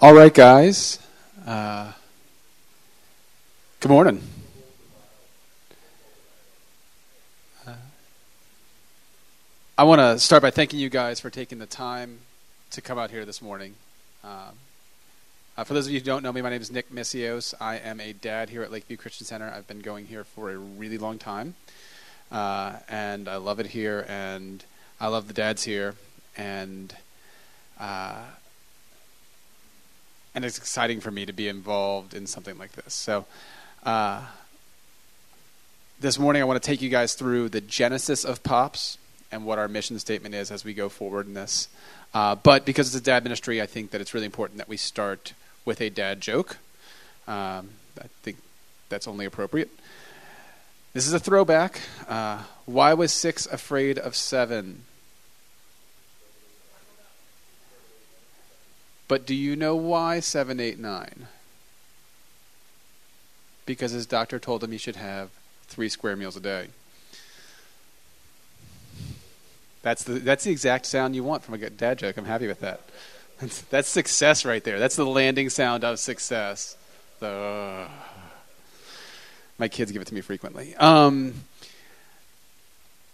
All right, guys. Uh, good morning. Uh, I want to start by thanking you guys for taking the time to come out here this morning. Um, uh, for those of you who don't know me, my name is Nick Missios. I am a dad here at Lakeview Christian Center. I've been going here for a really long time, uh, and I love it here, and I love the dads here, and uh, and it's exciting for me to be involved in something like this. So, uh, this morning I want to take you guys through the genesis of Pops and what our mission statement is as we go forward in this. Uh, but because it's a dad ministry, I think that it's really important that we start with a dad joke. Um, I think that's only appropriate. This is a throwback. Uh, why was six afraid of seven? But do you know why 789? Because his doctor told him he should have three square meals a day. That's the, that's the exact sound you want from a dad joke. I'm happy with that. That's, that's success right there. That's the landing sound of success. The, my kids give it to me frequently. Um,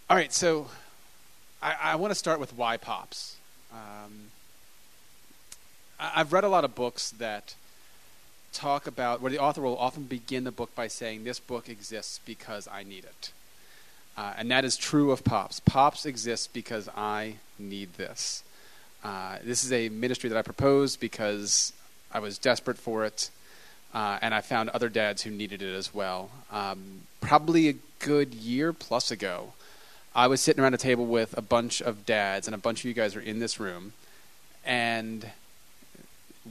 all right, so I, I want to start with why pops. Um, I've read a lot of books that talk about where the author will often begin the book by saying, This book exists because I need it. Uh, and that is true of Pops. Pops exists because I need this. Uh, this is a ministry that I proposed because I was desperate for it, uh, and I found other dads who needed it as well. Um, probably a good year plus ago, I was sitting around a table with a bunch of dads, and a bunch of you guys are in this room, and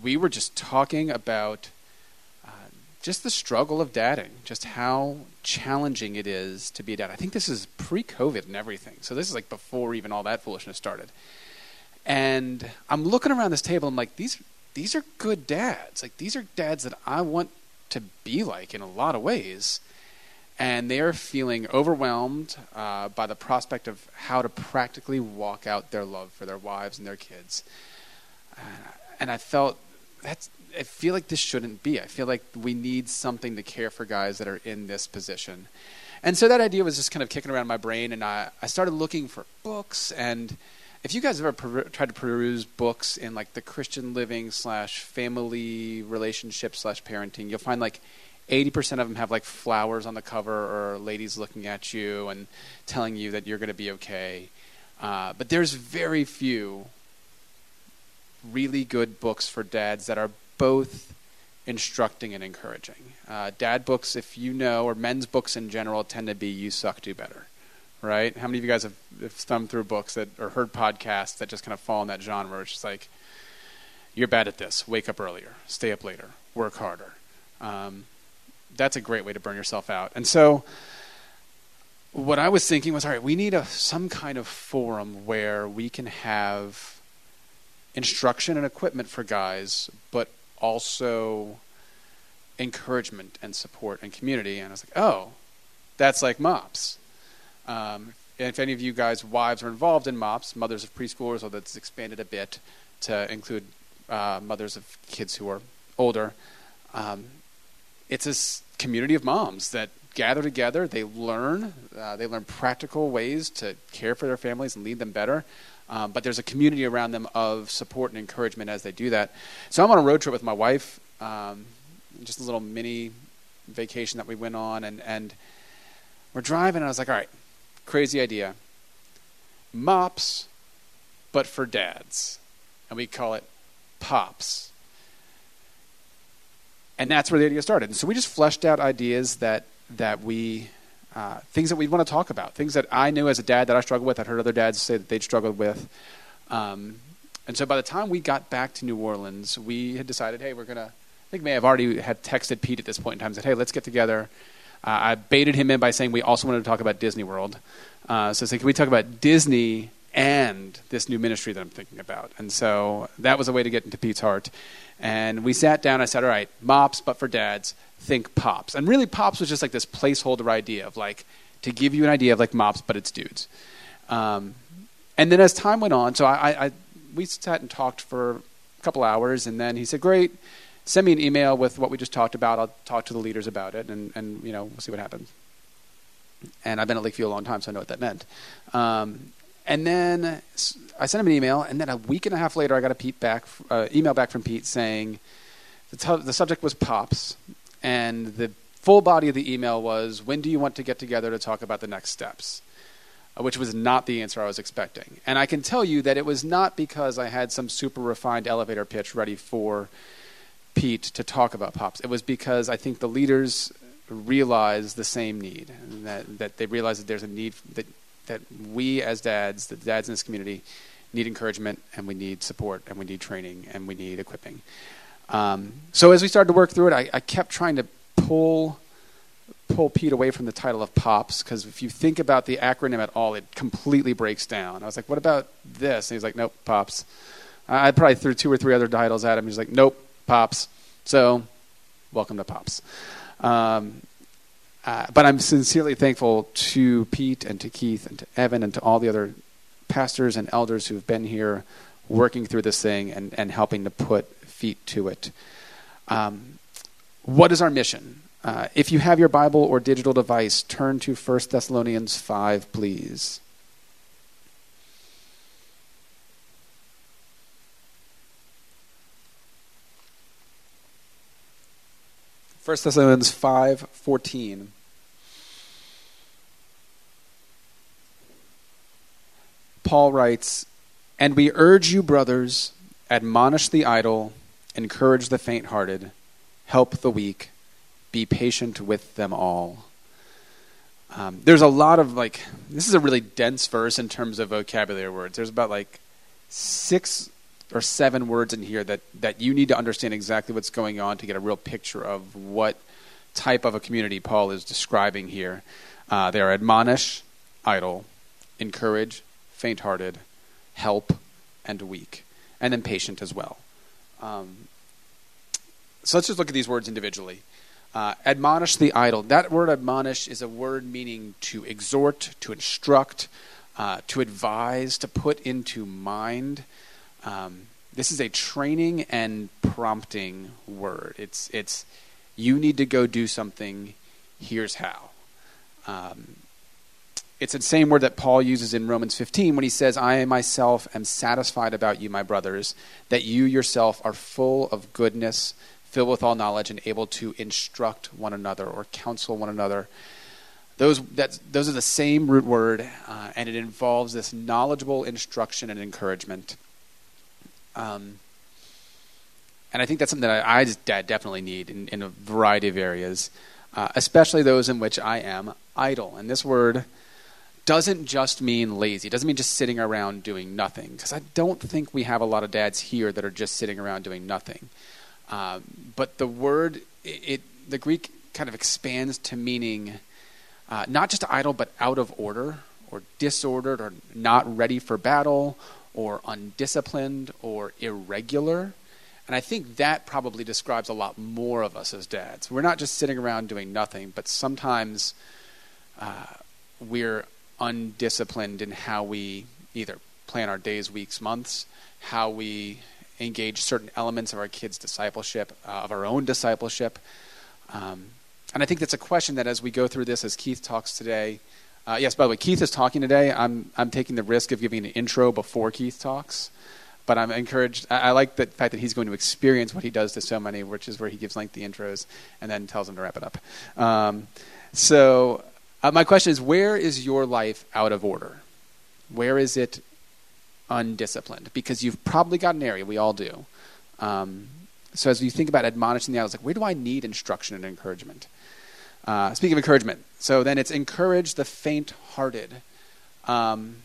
we were just talking about uh, just the struggle of dadding, just how challenging it is to be a dad. I think this is pre COVID and everything. So this is like before even all that foolishness started. And I'm looking around this table, I'm like, these these are good dads. Like these are dads that I want to be like in a lot of ways. And they are feeling overwhelmed uh, by the prospect of how to practically walk out their love for their wives and their kids. Uh, and I felt that's I feel like this shouldn't be. I feel like we need something to care for guys that are in this position. And so that idea was just kind of kicking around my brain, and I, I started looking for books. And if you guys ever per- tried to peruse books in like the Christian living slash family relationship slash parenting, you'll find like 80% of them have like flowers on the cover or ladies looking at you and telling you that you're going to be okay. Uh, but there's very few really good books for dads that are both instructing and encouraging. Uh, dad books, if you know, or men's books in general, tend to be "You suck, do better." Right? How many of you guys have, have thumbed through books that or heard podcasts that just kind of fall in that genre? It's just like, "You're bad at this. Wake up earlier. Stay up later. Work harder." Um, that's a great way to burn yourself out. And so, what I was thinking was, all right, we need a some kind of forum where we can have instruction and equipment for guys, but also encouragement and support and community. And I was like, oh, that's like MOPS. Um, and if any of you guys' wives are involved in MOPS, mothers of preschoolers, or that's expanded a bit to include uh, mothers of kids who are older, um, it's a community of moms that gather together. They learn. Uh, they learn practical ways to care for their families and lead them better. Um, but there's a community around them of support and encouragement as they do that. So I'm on a road trip with my wife, um, just a little mini vacation that we went on, and, and we're driving, and I was like, all right, crazy idea. Mops, but for dads. And we call it Pops. And that's where the idea started. And so we just fleshed out ideas that, that we uh, things that we want to talk about, things that I knew as a dad that I struggled with. I'd heard other dads say that they'd struggled with. Um, and so by the time we got back to New Orleans, we had decided, hey, we're going to, I think may have already had texted Pete at this point in time, said, hey, let's get together. Uh, I baited him in by saying we also wanted to talk about Disney World. Uh, so I said, can we talk about Disney and this new ministry that I'm thinking about? And so that was a way to get into Pete's heart. And we sat down. I said, all right, mops, but for dads think pops. And really, pops was just like this placeholder idea of like to give you an idea of like mops, but it's dudes. Um, and then as time went on, so I, I, we sat and talked for a couple hours, and then he said, "Great, send me an email with what we just talked about. I'll talk to the leaders about it, and and you know we'll see what happens." And I've been at Lakeview a long time, so I know what that meant. Um, and then I sent him an email, and then a week and a half later, I got a Pete back, uh, email back from Pete saying the, t- the subject was pops, and the full body of the email was, "When do you want to get together to talk about the next steps?" Uh, which was not the answer I was expecting. And I can tell you that it was not because I had some super refined elevator pitch ready for Pete to talk about pops. It was because I think the leaders realize the same need, that that they realize that there's a need that that we as dads, the dads in this community, need encouragement and we need support and we need training and we need equipping. Um, so as we started to work through it, I, I kept trying to pull pull Pete away from the title of POPs because if you think about the acronym at all, it completely breaks down. I was like, "What about this?" And he's like, "Nope, POPs." I probably threw two or three other titles at him. He's like, "Nope, POPs." So, welcome to POPs. Um, uh, but I'm sincerely thankful to Pete and to Keith and to Evan and to all the other pastors and elders who've been here working through this thing and, and helping to put feet to it. Um, what is our mission? Uh, if you have your Bible or digital device, turn to 1 Thessalonians 5, please. 1 Thessalonians 5:14 Paul writes, "And we urge you brothers, admonish the idle, encourage the faint-hearted, help the weak, be patient with them all." Um, there's a lot of like this is a really dense verse in terms of vocabulary words. There's about like six or seven words in here that, that you need to understand exactly what's going on to get a real picture of what type of a community Paul is describing here. Uh, they are admonish, idle, encourage, faint hearted, help, and weak, and then patient as well. Um, so let's just look at these words individually. Uh, admonish the idle. That word admonish is a word meaning to exhort, to instruct, uh, to advise, to put into mind. Um, this is a training and prompting word. It's it's you need to go do something. Here's how. Um, it's the same word that Paul uses in Romans 15 when he says, I myself am satisfied about you, my brothers, that you yourself are full of goodness, filled with all knowledge, and able to instruct one another or counsel one another. Those, that, those are the same root word, uh, and it involves this knowledgeable instruction and encouragement. Um, and I think that's something that I, I definitely need in, in, a variety of areas, uh, especially those in which I am idle. And this word doesn't just mean lazy. It doesn't mean just sitting around doing nothing. Because I don't think we have a lot of dads here that are just sitting around doing nothing. Um, but the word, it, it, the Greek kind of expands to meaning uh, not just idle, but out of order or disordered or not ready for battle or undisciplined or irregular. And I think that probably describes a lot more of us as dads. We're not just sitting around doing nothing, but sometimes uh, we're undisciplined in how we either plan our days, weeks, months, how we engage certain elements of our kids' discipleship, uh, of our own discipleship. Um, and I think that's a question that as we go through this, as Keith talks today, uh, yes, by the way, Keith is talking today. I'm, I'm taking the risk of giving an intro before Keith talks, but I'm encouraged. I, I, like the fact that he's going to experience what he does to so many, which is where he gives lengthy intros and then tells them to wrap it up. Um, so, uh, my question is where is your life out of order? Where is it undisciplined? Because you've probably got an area, we all do. Um, so, as you think about admonishing the others, like, where do I need instruction and encouragement? Uh, speaking of encouragement, so then it's encourage the faint hearted. Um,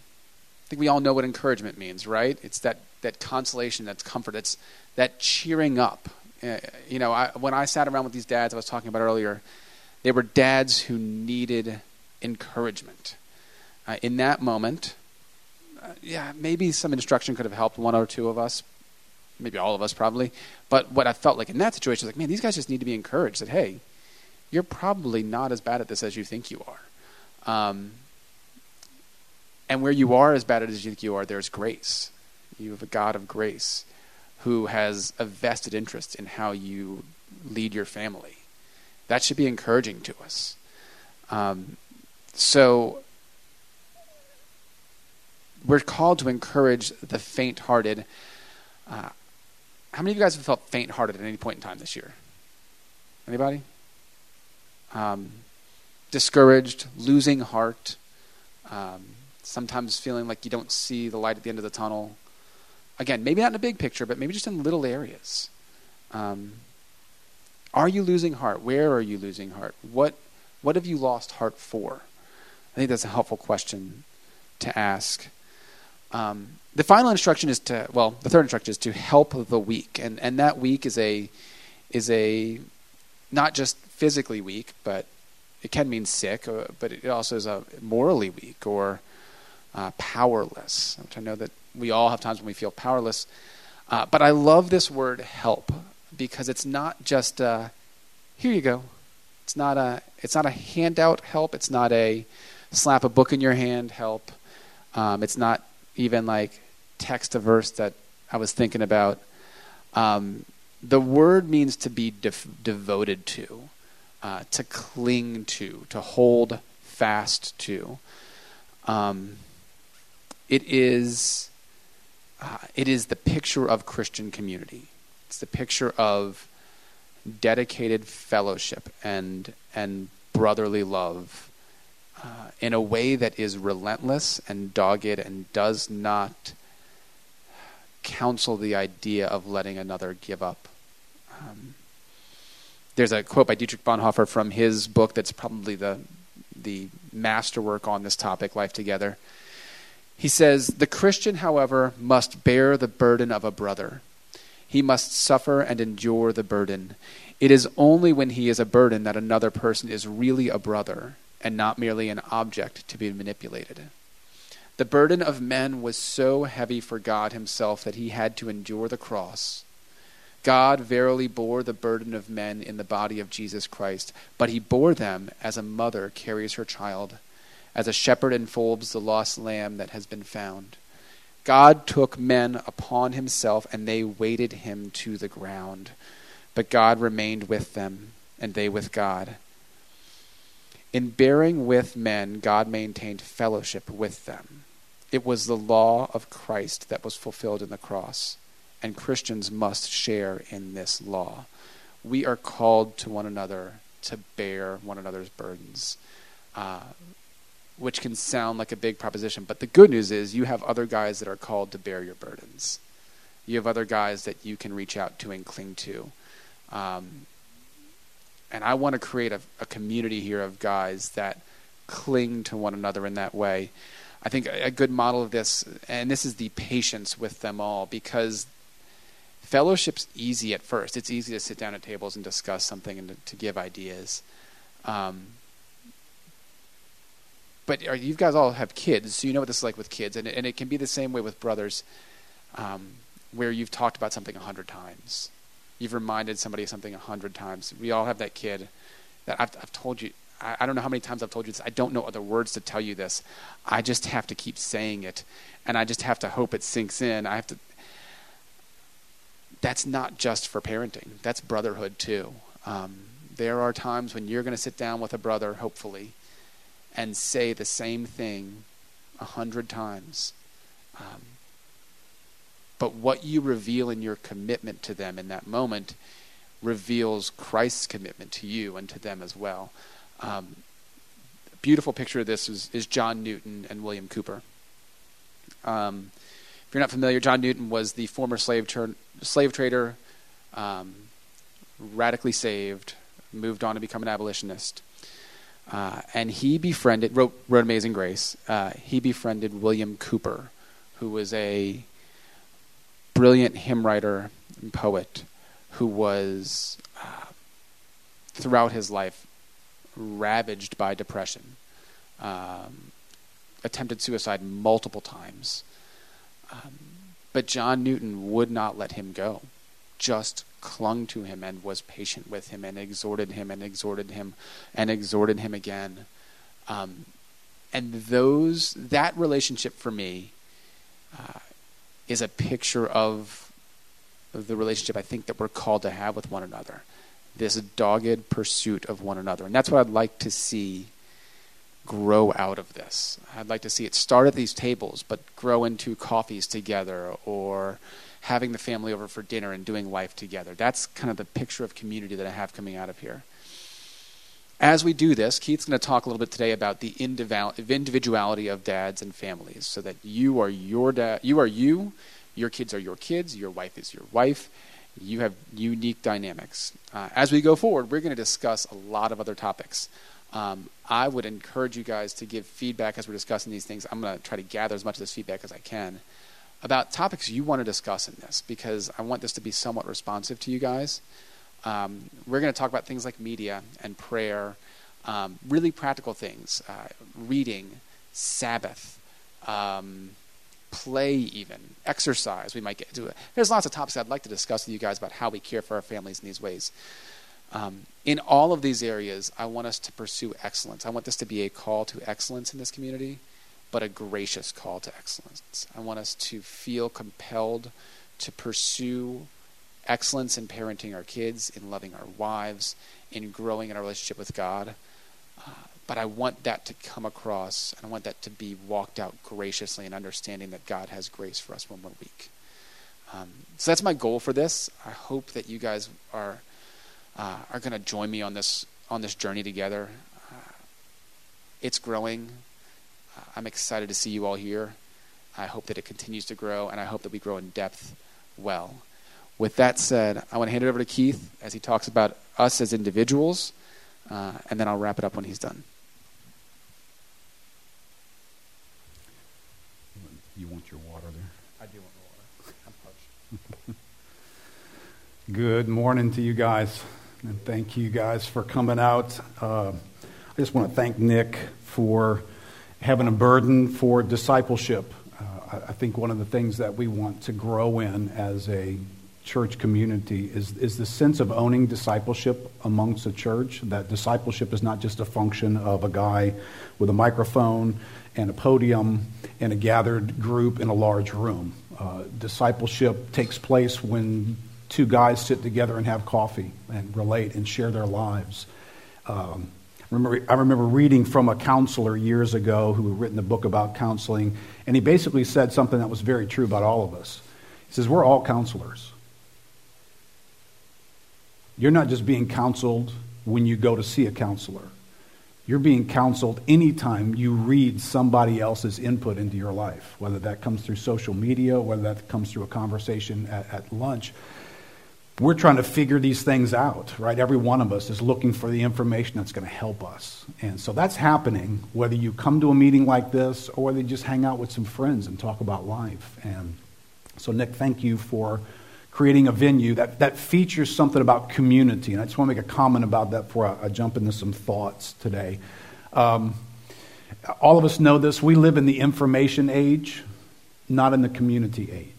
I think we all know what encouragement means, right? It's that, that consolation, that's comfort, it's that cheering up. Uh, you know, I, when I sat around with these dads I was talking about earlier, they were dads who needed encouragement. Uh, in that moment, uh, yeah, maybe some instruction could have helped one or two of us, maybe all of us probably. But what I felt like in that situation was like, man, these guys just need to be encouraged that, hey, you're probably not as bad at this as you think you are. Um, and where you are as bad as you think you are, there's grace. You have a God of grace. who has a vested interest in how you lead your family. That should be encouraging to us. Um, so we're called to encourage the faint-hearted. Uh, how many of you guys have felt faint-hearted at any point in time this year? Anybody? Um, discouraged, losing heart, um, sometimes feeling like you don't see the light at the end of the tunnel. Again, maybe not in a big picture, but maybe just in little areas. Um, are you losing heart? Where are you losing heart? What what have you lost heart for? I think that's a helpful question to ask. Um, the final instruction is to well, the third instruction is to help the weak, and and that weak is a is a not just physically weak, but it can mean sick, uh, but it also is a morally weak or uh, powerless, which I know that we all have times when we feel powerless. Uh, but I love this word help because it's not just a, here you go. It's not a it's not a handout help. It's not a slap a book in your hand help. Um, it's not even like text a verse that I was thinking about. Um, the word means to be devoted to, uh, to cling to, to hold fast to. Um, it is uh, it is the picture of Christian community. It's the picture of dedicated fellowship and and brotherly love uh, in a way that is relentless and dogged and does not counsel the idea of letting another give up. Um, there's a quote by Dietrich Bonhoeffer from his book that's probably the the masterwork on this topic, Life Together. He says, The Christian, however, must bear the burden of a brother. He must suffer and endure the burden. It is only when he is a burden that another person is really a brother and not merely an object to be manipulated. The burden of men was so heavy for God himself that he had to endure the cross. God verily bore the burden of men in the body of Jesus Christ, but he bore them as a mother carries her child as a shepherd enfolds the lost lamb that has been found. God took men upon himself, and they weighted him to the ground. But God remained with them, and they with God. In bearing with men, God maintained fellowship with them. It was the law of Christ that was fulfilled in the cross, and Christians must share in this law. We are called to one another to bear one another's burdens. Uh, which can sound like a big proposition. But the good news is you have other guys that are called to bear your burdens. You have other guys that you can reach out to and cling to. Um, and I want to create a, a, community here of guys that cling to one another in that way. I think a, good model of this, and this is the patience with them all, because fellowship's easy at first. It's easy to sit down at tables and discuss something and to, to give ideas. Um, but are, you guys all have kids, so you know what this is like with kids, and, and it can be the same way with brothers, um, where you've talked about something a hundred times, you've reminded somebody of something a hundred times. We all have that kid that I've, I've told you. I, I don't know how many times I've told you this. I don't know other words to tell you this. I just have to keep saying it, and I just have to hope it sinks in. I have to. That's not just for parenting. That's brotherhood too. Um, there are times when you're going to sit down with a brother, hopefully, and say the same thing a hundred times. Um, but what you reveal in your commitment to them in that moment reveals Christ's commitment to you and to them as well. Um, beautiful picture of this is, is, John Newton and William Cowper. Um, if you're not familiar, John Newton was the former slave, slave trader, um, radically saved, moved on to become an abolitionist. Uh, and he befriended, wrote, wrote Amazing Grace. Uh, he befriended William Cowper, who was a brilliant hymn writer and poet who was, uh, throughout his life, ravaged by depression, um, attempted suicide multiple times. Um, but John Newton would not let him go, just clung to him and was patient with him and exhorted him and exhorted him and exhorted him again. Um, and those that relationship for me uh, is a picture of the relationship I think that we're called to have with one another. This dogged pursuit of one another. And that's what I'd like to see grow out of this. I'd like to see it start at these tables, but grow into coffees together or having the family over for dinner and doing life together. That's kind of the picture of community that I have coming out of here. As we do this, Keith's going to talk a little bit today about the individuality of dads and families, so that you are your dad, you are you, your kids are your kids, your wife is your wife. You have unique dynamics. Uh, as we go forward, we're going to discuss a lot of other topics. Um, I would encourage you guys to give feedback as we're discussing these things. I'm going to try to gather as much of this feedback as I can about topics you want to discuss in this because I want this to be somewhat responsive to you guys. Um, we're going to talk about things like media and prayer, um, really practical things, uh, reading, Sabbath, um, play, even exercise. We might get to it. There's lots of topics I'd like to discuss with you guys about how we care for our families in these ways. Um, in all of these areas, I want us to pursue excellence. I want this to be a call to excellence in this community, but a gracious call to excellence. I want us to feel compelled to pursue excellence in parenting our kids, in loving our wives, in growing in our relationship with God. Uh, but I want that to come across, and I want that to be walked out graciously and understanding that God has grace for us when we're weak. Um, so that's my goal for this. I hope that you guys are uh, are going to join me on this on this journey together. Uh, it's growing. Uh, I'm excited to see you all here. I hope that it continues to grow, and I hope that we grow in depth well. With that said, I want to hand it over to Keith as he talks about us as individuals, uh, and then I'll wrap it up when he's done. You want your water there? I do want the water. I'm parched. Good morning to you guys, and thank you guys for coming out. Uh, I just want to thank Nick for having a burden for discipleship. Uh, I think one of the things that we want to grow in as a church community is, is the sense of owning discipleship amongst the church. That discipleship is not just a function of a guy with a microphone and a podium and a gathered group in a large room. Uh, discipleship takes place when two guys sit together and have coffee and relate and share their lives. Um, remember, I remember reading from a counselor years ago who had written a book about counseling, and he basically said something that was very true about all of us. He says, We're all counselors. You're not just being counseled when you go to see a counselor. You're being counseled anytime you read somebody else's input into your life, whether that comes through social media, whether that comes through a conversation at, at lunch. We're trying to figure these things out, right? Every one of us is looking for the information that's going to help us. And so that's happening whether you come to a meeting like this or whether you just hang out with some friends and talk about life. And so, Nick, thank you for creating a venue that, that features something about community. And I just want to make a comment about that before I, I jump into some thoughts today. Um, all of us know this. We live in the information age, not in the community age,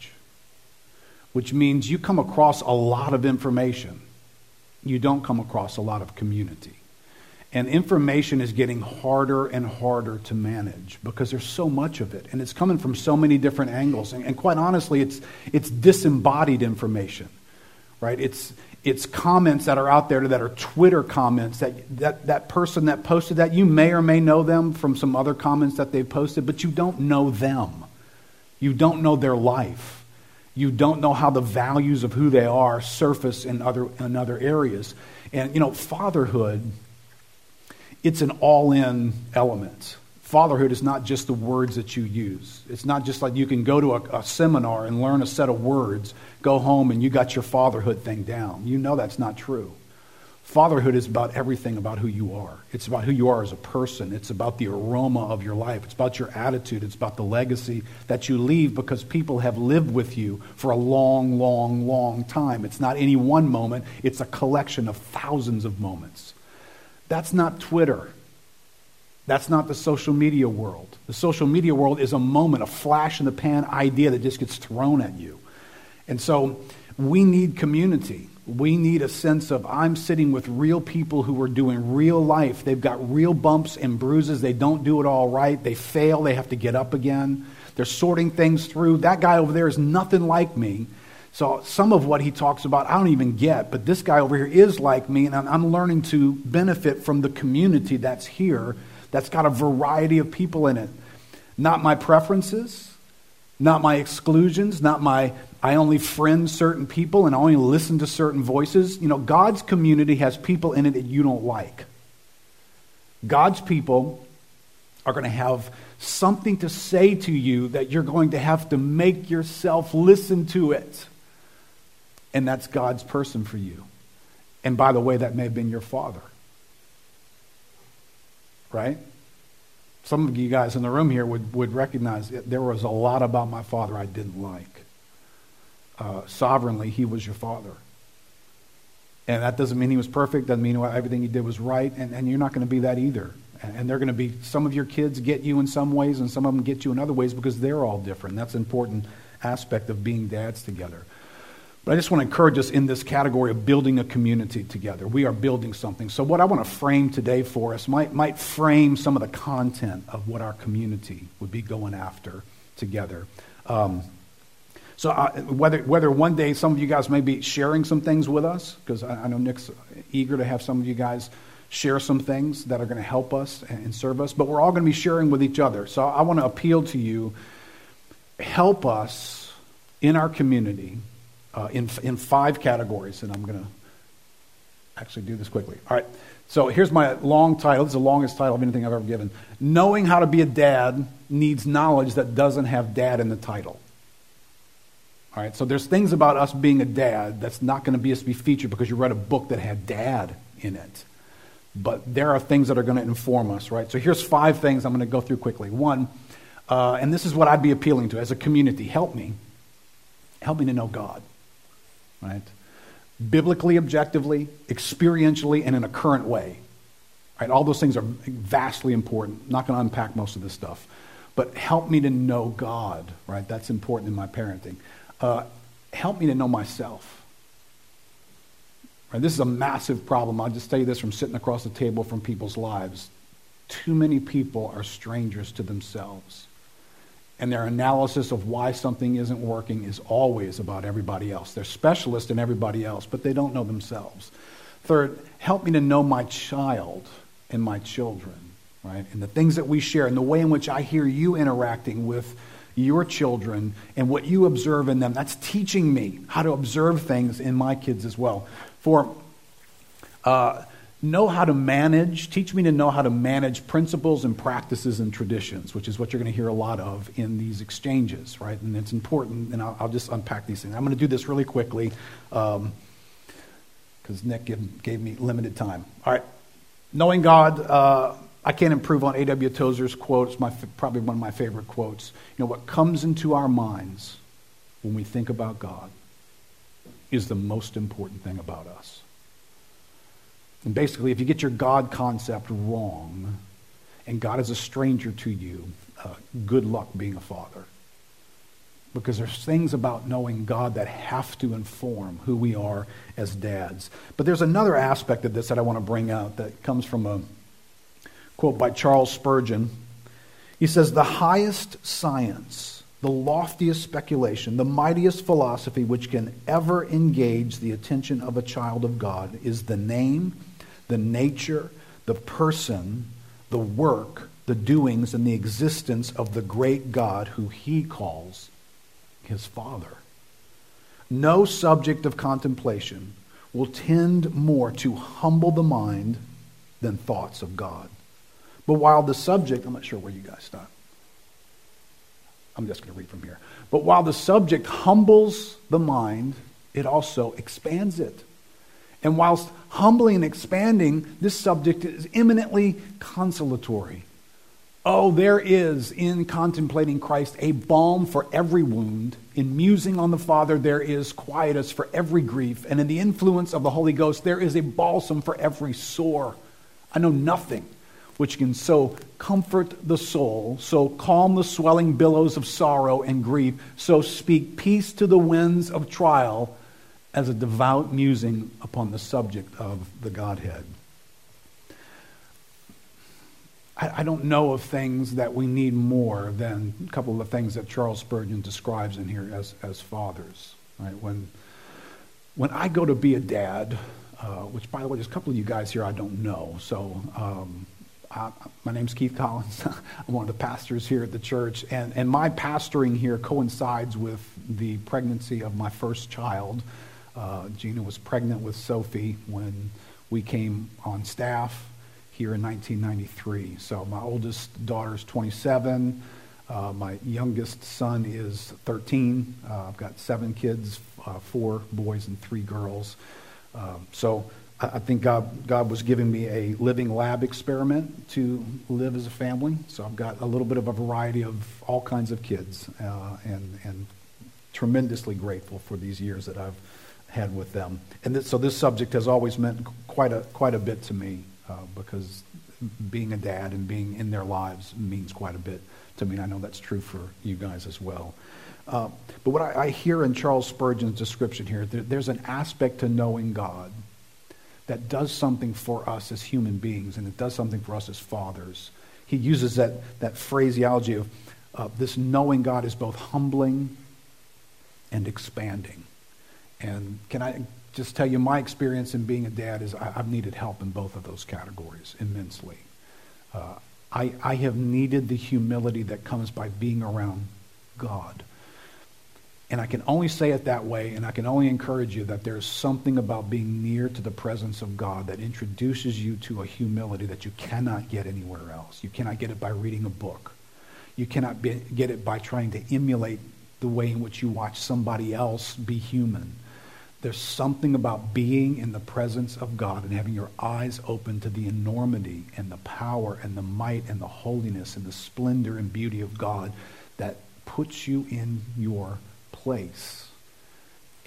which means you come across a lot of information. You don't come across a lot of community. And information is getting harder and harder to manage because there's so much of it. And it's coming from so many different angles. And, and quite honestly, it's, it's disembodied information, right? It's, it's comments that are out there that are Twitter comments that, that that person that posted that, you may or may know them from some other comments that they've posted, but you don't know them. You don't know their life. You don't know how the values of who they are surface in other, in other areas. And, you know, fatherhood it's an all in element. Fatherhood is not just the words that you use. It's not just like you can go to a, a, seminar and learn a set of words, go home, and you got your fatherhood thing down. You know that's not true. Fatherhood is about everything about who you are. It's about who you are as a person. It's about the aroma of your life. It's about your attitude. It's about the legacy that you leave because people have lived with you for a long, long, long time. It's not any one moment, it's a collection of thousands of moments. That's not Twitter. That's not the social media world. The social media world is a moment, a flash in the pan idea that just gets thrown at you. And so we need community. We need a sense of I'm sitting with real people who are doing real life. They've got real bumps and bruises. They don't do it all right. They fail. They have to get up again. They're sorting things through. That guy over there is nothing like me. So some of what he talks about, I don't even get, but this guy over here is like me, and I'm learning to benefit from the community that's here that's got a variety of people in it. Not my preferences, not my exclusions, not my I only friend certain people and I only listen to certain voices. You know, God's community has people in it that you don't like. God's people are going to have something to say to you that you're going to have to make yourself listen to it. And that's God's person for you. And by the way, that may have been your father. Right? Some of you guys in the room here would, would recognize it. there was a lot about my father I didn't like. Uh, sovereignly, he was your father. And that doesn't mean he was perfect, doesn't mean everything he did was right, and, and you're not going to be that either. And, and they're going to be, some of your kids get you in some ways, and some of them get you in other ways because they're all different. That's an important aspect of being dads together. But I just want to encourage us in this category of building a community together. We are building something. So, what I want to frame today for us might, might frame some of the content of what our community would be going after together. Um, so, uh, whether, whether one day some of you guys may be sharing some things with us, because I, I, know Nick's eager to have some of you guys share some things that are going to help us and serve us, but we're all going to be sharing with each other. So, I want to appeal to you help us in our community uh, in, in five categories, and I'm going to actually do this quickly. All right. So here's my long title. This is the longest title of anything I've ever given. Knowing how to be a dad needs knowledge that doesn't have dad in the title. All right. So there's things about us being a dad that's not going to be, be featured because you read a book that had dad in it. But there are things that are going to inform us, right? So here's five things I'm going to go through quickly. One, uh, and this is what I'd be appealing to as a community. Help me. Help me to know God right? Biblically, objectively, experientially, and in a current way. Right? All those things are vastly important. I'm not going to unpack most of this stuff. But help me to know God, right? That's important in my parenting. Uh, help me to know myself. Right? This is a massive problem. I'll just tell you this from sitting across the table from people's lives. Too many people are strangers to themselves and their analysis of why something isn't working is always about everybody else. They're specialists in everybody else, but they don't know themselves. Third, help me to know my child and my children, right? And the things that we share and the way in which I hear you interacting with your children and what you observe in them. That's teaching me how to observe things in my kids as well. For uh, know how to manage, teach me to know how to manage principles and practices and traditions, which is what you're going to hear a lot of in these exchanges, right? And it's important, and I'll, I'll just unpack these things. I'm going to do this really quickly because um, Nick gave, gave, me limited time. All right. Knowing God, uh, I can't improve on A.W. Tozer's quote. It's my, probably one of my favorite quotes. You know, what comes into our minds when we think about God is the most important thing about us. And basically, if you get your God concept wrong and God is a stranger to you, uh, good luck being a father. Because there's things about knowing God that have to inform who we are as dads. But there's another aspect of this that I want to bring out that comes from a quote by Charles Spurgeon. He says, The highest science, the loftiest speculation, the mightiest philosophy which can ever engage the attention of a child of God is the name the nature, the person, the work, the doings, and the existence of the great God who he calls his Father. No subject of contemplation will tend more to humble the mind than thoughts of God. But while the subject, I'm not sure where you guys stop. I'm just going to read from here. But while the subject humbles the mind, it also expands it. And whilst humbly and expanding, this subject is eminently consolatory. Oh, there is in contemplating Christ a balm for every wound. In musing on the Father, there is quietus for every grief. And in the influence of the Holy Ghost, there is a balsam for every sore. I know nothing which can so comfort the soul, so calm the swelling billows of sorrow and grief, so speak peace to the winds of trial as a devout musing upon the subject of the Godhead. I, I don't know of things that we need more than a couple of the things that Charles Spurgeon describes in here as, as fathers. Right? When, when I go to be a dad, uh, which, by the way, there's a couple of you guys here I don't know. So um, I, my name's Keith Collins. I'm one of the pastors here at the church. And, and my pastoring here coincides with the pregnancy of my first child. Uh, Gina was pregnant with Sophie when we came on staff here in 1993. So my oldest daughter is 27. Uh, my youngest son is 13. Uh, I've got seven kids, uh, four boys and three girls. Um, so I, I, think God, God was giving me a living lab experiment to live as a family. So I've got a little bit of a variety of all kinds of kids uh, and, and tremendously grateful for these years that I've had with them. And this, so this subject has always meant quite a, quite a bit to me uh, because being a dad and being in their lives means quite a bit to me. And I know that's true for you guys as well. Uh, but what I, I, hear in Charles Spurgeon's description here, there, there's an aspect to knowing God that does something for us as human beings, and it does something for us as fathers. He uses that, that phraseology of uh, this knowing God is both humbling and expanding. And can I just tell you, my experience in being a dad is I, have needed help in both of those categories immensely. Uh, I, I have needed the humility that comes by being around God. And I can only say it that way, and I can only encourage you that there's something about being near to the presence of God that introduces you to a humility that you cannot get anywhere else. You cannot get it by reading a book. You cannot be, get it by trying to emulate the way in which you watch somebody else be human. There's something about being in the presence of God and having your eyes open to the enormity and the power and the might and the holiness and the splendor and beauty of God that puts you in your place.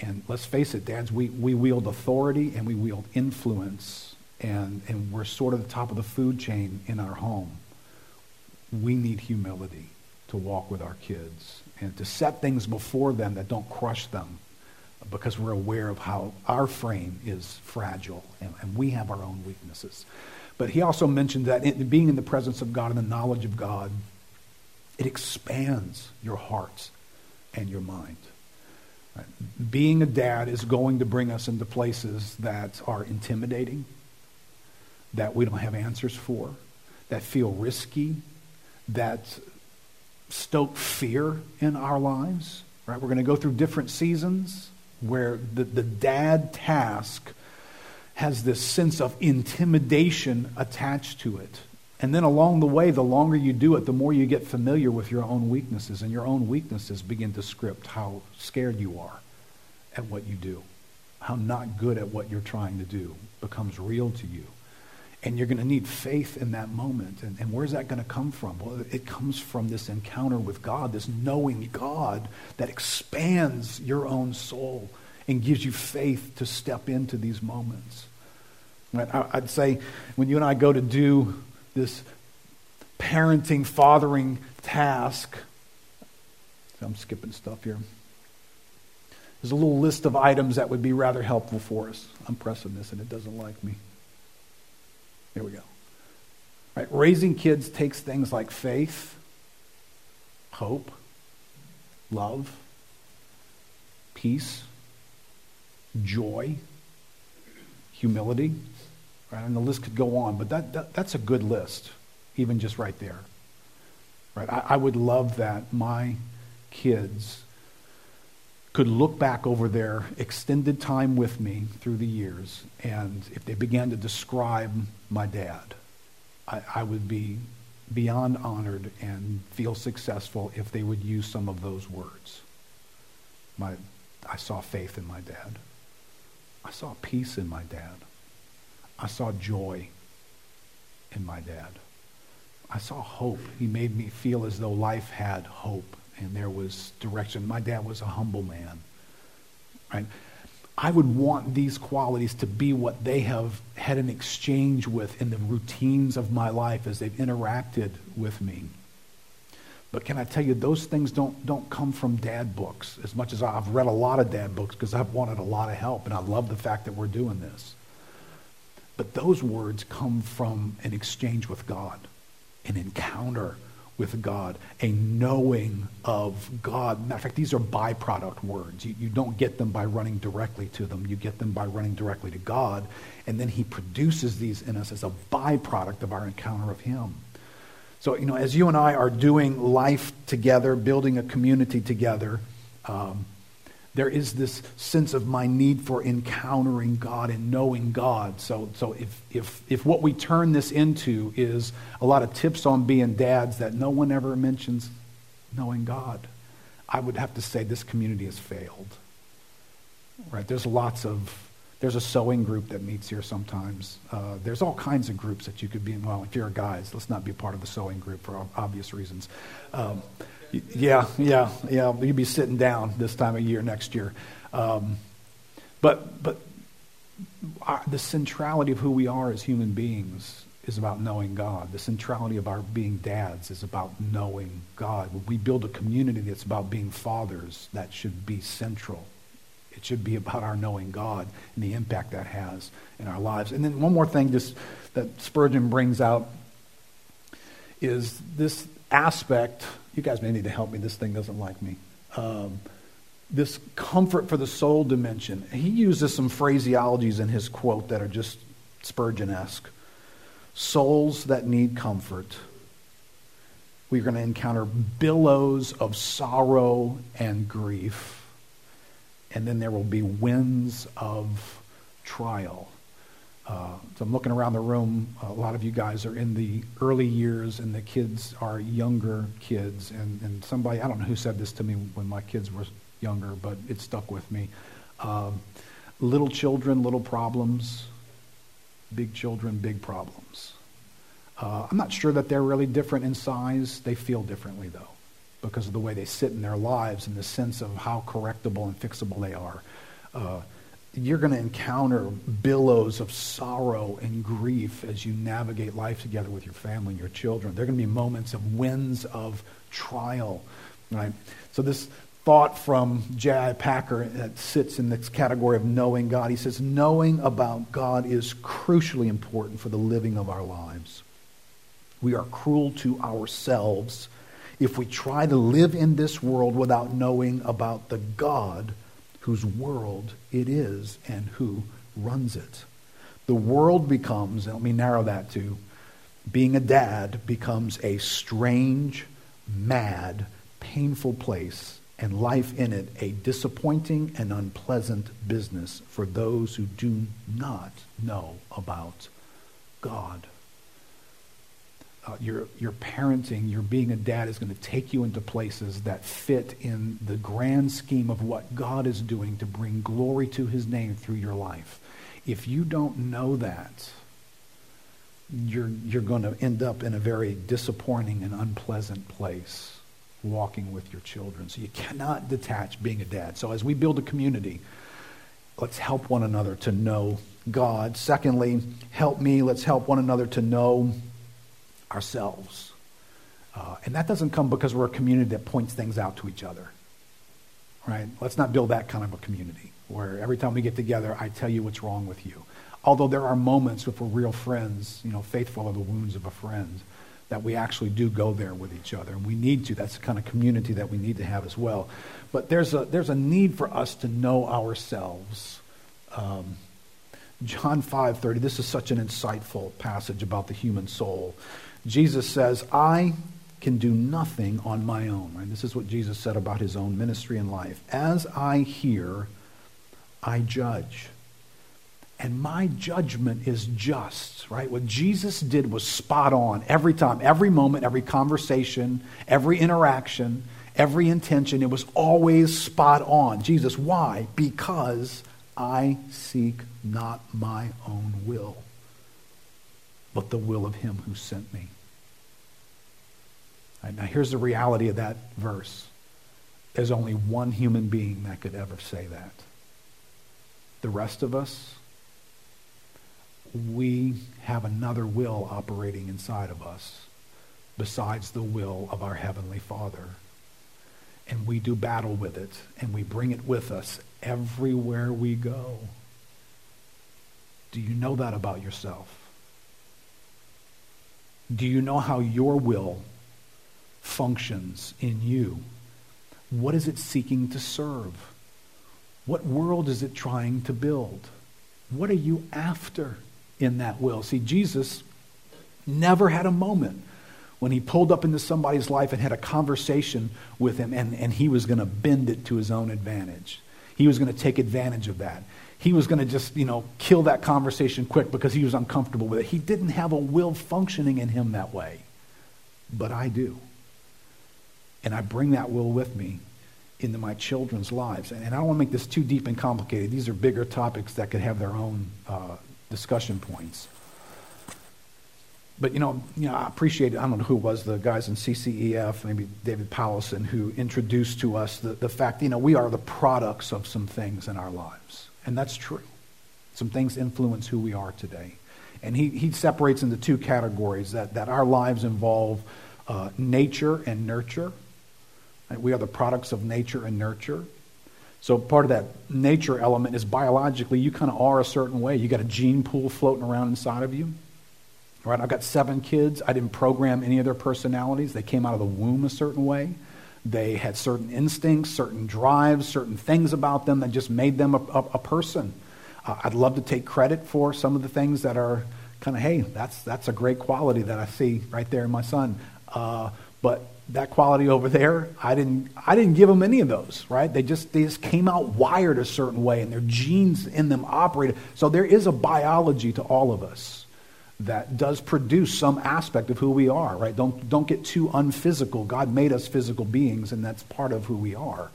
And let's face it, dads, we, we wield authority and we wield influence, and, and we're sort of the top of the food chain in our home. We need humility to walk with our kids and to set things before them that don't crush them because we're aware of how our frame is fragile and, and we have our own weaknesses. But he also mentioned that in, being in the presence of God and the knowledge of God, it expands your hearts and your mind. Right? Being a dad is going to bring us into places that are intimidating, that we don't have answers for, that feel risky, that stoke fear in our lives. Right? We're going to go through different seasons where the, the dad task has this sense of intimidation attached to it. And then along the way, the longer you do it, the more you get familiar with your own weaknesses, and your own weaknesses begin to script how scared you are at what you do, how not good at what you're trying to do becomes real to you. And you're going to need faith in that moment. And, and where's that going to come from? Well, it comes from this encounter with God, this knowing God that expands your own soul and gives you faith to step into these moments. I'd say when you and I go to do this parenting, fathering task, I'm skipping stuff here. There's a little list of items that would be rather helpful for us. I'm pressing this and it doesn't like me. Here we go. Right, raising kids takes things like faith, hope, love, peace, joy, humility. Right, and the list could go on, but that, that that's a good list, even just right there. Right, I, I would love that my kids could look back over their extended time with me through the years, and if they began to describe my dad, I, I, would be beyond honored and feel successful if they would use some of those words. My, I saw faith in my dad. I saw peace in my dad. I saw joy in my dad. I saw hope. He made me feel as though life had hope and there was direction. My dad was a humble man. Right? I would want these qualities to be what they have had an exchange with in the routines of my life as they've interacted with me. But can I tell you, those things don't, don't come from dad books as much as I've read a lot of dad books because I've wanted a lot of help, and I love the fact that we're doing this. But those words come from an exchange with God, an encounter with God, a knowing of God. Matter of fact, these are byproduct words. You, you don't get them by running directly to them, you get them by running directly to God, and then He produces these in us as a byproduct of our encounter of Him. So, you know, as you and I are doing life together, building a community together, um, there is this sense of my need for encountering God and knowing God. So, so if, if, if what we turn this into is a lot of tips on being dads that no one ever mentions knowing God, I would have to say this community has failed. Right? There's lots of, there's a sewing group that meets here sometimes. Uh, there's all kinds of groups that you could be in. Well, if you're a guys, let's not be part of the sewing group for obvious reasons. Um, yeah, yeah, yeah. You'd be sitting down this time of year next year. Um, but but our, the centrality of who we are as human beings is about knowing God. The centrality of our being dads is about knowing God. When we build a community that's about being fathers, that should be central. It should be about our knowing God and the impact that has in our lives. And then one more thing just that Spurgeon brings out is this aspect you guys may need to help me. This thing doesn't like me. Um, this comfort for the soul dimension. He uses some phraseologies in his quote that are just Spurgeon esque. Souls that need comfort. We're going to encounter billows of sorrow and grief. And then there will be winds of trial. Uh, so I'm looking around the room. A lot of you guys are in the early years, and the kids are younger kids. And, and somebody, I don't know who said this to me when my kids were younger, but it stuck with me. Uh, little children, little problems. Big children, big problems. Uh, I'm not sure that they're really different in size. They feel differently, though, because of the way they sit in their lives and the sense of how correctable and fixable they are. You're going to encounter billows of sorrow and grief as you navigate life together with your family and your children. There are going to be moments of winds of trial, right? So this thought from J.I. Packer that sits in this category of knowing God. He says, knowing about God is crucially important for the living of our lives. We are cruel to ourselves if we try to live in this world without knowing about the God whose world it is and who runs it. The world becomes, and let me narrow that to, being a dad becomes a strange, mad, painful place, and life in it a disappointing and unpleasant business for those who do not know about God uh, your, your parenting, your being a dad is going to take you into places that fit in the grand scheme of what God is doing to bring glory to his name through your life. If you don't know that, you're, you're going to end up in a very disappointing and unpleasant place walking with your children. So you cannot detach being a dad. So as we build a community, let's help one another to know God. Secondly, help me. Let's help one another to know ourselves. Uh, and that doesn't come because we're a community that points things out to each other. Right? Let's not build that kind of a community where every time we get together, I tell you what's wrong with you. Although there are moments if we're real friends, you know, faithful are the wounds of a friend, that we actually do go there with each other. And we need to. That's the kind of community that we need to have as well. But there's a, there's a need for us to know ourselves. Um, John 5:30 this is such an insightful passage about the human soul. Jesus says, I can do nothing on my own. Right? This is what Jesus said about his own ministry and life. As I hear, I judge. And my judgment is just, right? What Jesus did was spot on every time, every moment, every conversation, every interaction, every intention. It was always spot on. Jesus, why? Because I seek not my own will but the will of him who sent me. Right, now, here's the reality of that verse there's only one human being that could ever say that. The rest of us, we have another will operating inside of us besides the will of our Heavenly Father. And we do battle with it, and we bring it with us everywhere we go. Do you know that about yourself? Do you know how your will functions in you? What is it seeking to serve? What world is it trying to build? What are you after in that will? See, Jesus never had a moment when he pulled up into somebody's life and had a conversation with him and, and he was going to bend it to his own advantage. He was going to take advantage of that. He was going to just, you know, kill that conversation quick because he was uncomfortable with it. He didn't have a will functioning in him that way. But I do. And I bring that will with me into my children's lives. And, I don't want to make this too deep and complicated. These are bigger topics that could have their own uh, discussion points. But you know, you know, I appreciate. I don't know who was the guys in CCEF, maybe David Powlison, who introduced to us the, the fact, you know, we are the products of some things in our lives, and that's true. Some things influence who we are today, and he he separates into two categories that that our lives involve uh, nature and nurture. We are the products of nature and nurture. So part of that nature element is biologically, you kind of are a certain way. You got a gene pool floating around inside of you. Right? I've got seven kids. I didn't program any of their personalities. They came out of the womb a certain way. They had certain instincts, certain drives, certain things about them that just made them a, a, a person. Uh, I'd love to take credit for some of the things that are kind of, hey, that's, that's a great quality that I see right there in my son. Uh, but that quality over there, I didn't, I didn't give them any of those, right? They just, they just came out wired a certain way and their genes in them operated. So there is a biology to all of us that does produce some aspect of who we are, right? Don't, don't get too unphysical. God made us physical beings, and that's part of who we are.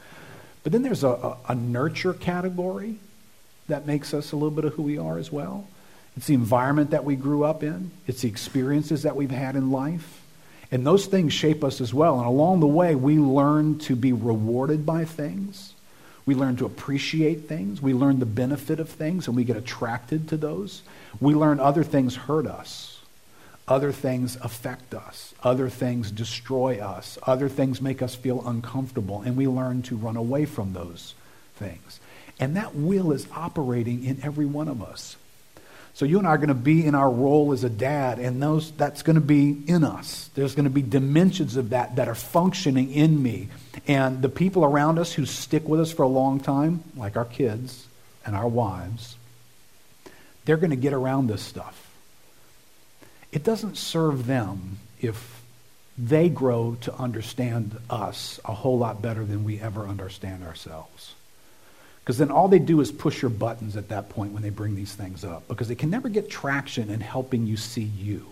But then there's a, a, a nurture category that makes us a little bit of who we are as well. It's the environment that we grew up in, it's the experiences that we've had in life. And those things shape us as well. And along the way, we learn to be rewarded by things. We learn to appreciate things. We learn the benefit of things, and we get attracted to those. We learn other things hurt us. Other things affect us. Other things destroy us. Other things make us feel uncomfortable, and we learn to run away from those things. And that will is operating in every one of us. So you and I are going to be in our role as a dad, and those that's going to be in us. There's going to be dimensions of that that are functioning in me. And the people around us who stick with us for a long time, like our kids and our wives, they're going to get around this stuff. It doesn't serve them if they grow to understand us a whole lot better than we ever understand ourselves. Because then all they do is push your buttons at that point when they bring these things up. Because they can never get traction in helping you see you.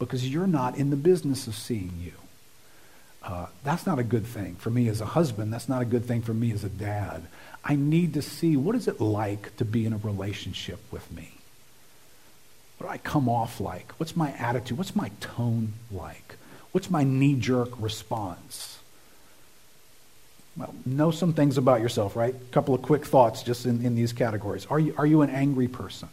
Because you're not in the business of seeing you. Uh, that's not a good thing for me as a husband. That's not a good thing for me as a dad. I need to see what is it like to be in a relationship with me? What do I come off like? What's my attitude? What's my tone like? What's my knee jerk response? Well, know some things about yourself, right? A couple of quick thoughts just in, in these categories. Are you, are you an angry person?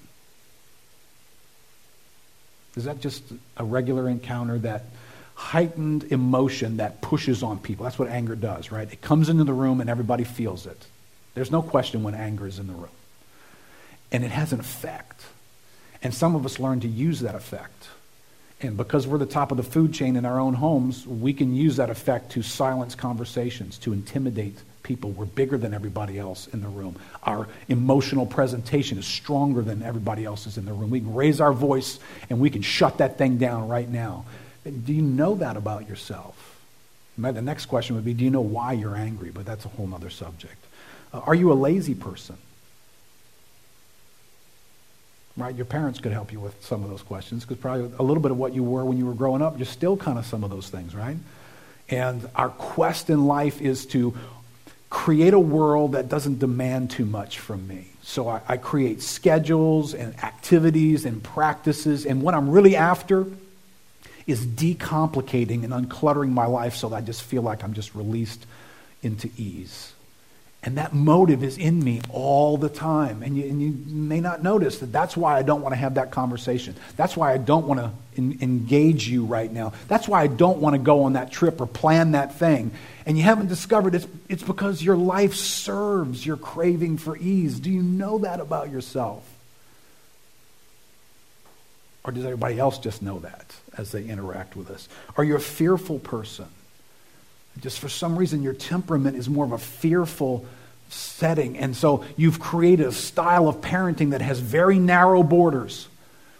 Is that just a regular encounter, that heightened emotion that pushes on people? That's what anger does, right? It comes into the room and everybody feels it. There's no question when anger is in the room. And it has an effect. And some of us learn to use that effect. And because we're the top of the food chain in our own homes, we can use that effect to silence conversations, to intimidate people. We're bigger than everybody else in the room. Our emotional presentation is stronger than everybody else's in the room. We can raise our voice and we can shut that thing down right now. Do you know that about yourself? The next question would be Do you know why you're angry? But that's a whole other subject. Uh, are you a lazy person? Right? Your parents could help you with some of those questions because probably a little bit of what you were when you were growing up, you're still kind of some of those things, right? And our quest in life is to create a world that doesn't demand too much from me. So I, I create schedules and activities and practices, and what I'm really after is decomplicating and uncluttering my life so that I just feel like I'm just released into ease. And that motive is in me all the time. And you, and you, may not notice that that's why I don't want to have that conversation. That's why I don't want to engage you right now. That's why I don't want to go on that trip or plan that thing. And you haven't discovered it's, it's because your life serves your craving for ease. Do you know that about yourself? Or does everybody else just know that as they interact with us? Are you a fearful person? Just for some reason, your temperament is more of a fearful setting. And so you've created a style of parenting that has very narrow borders.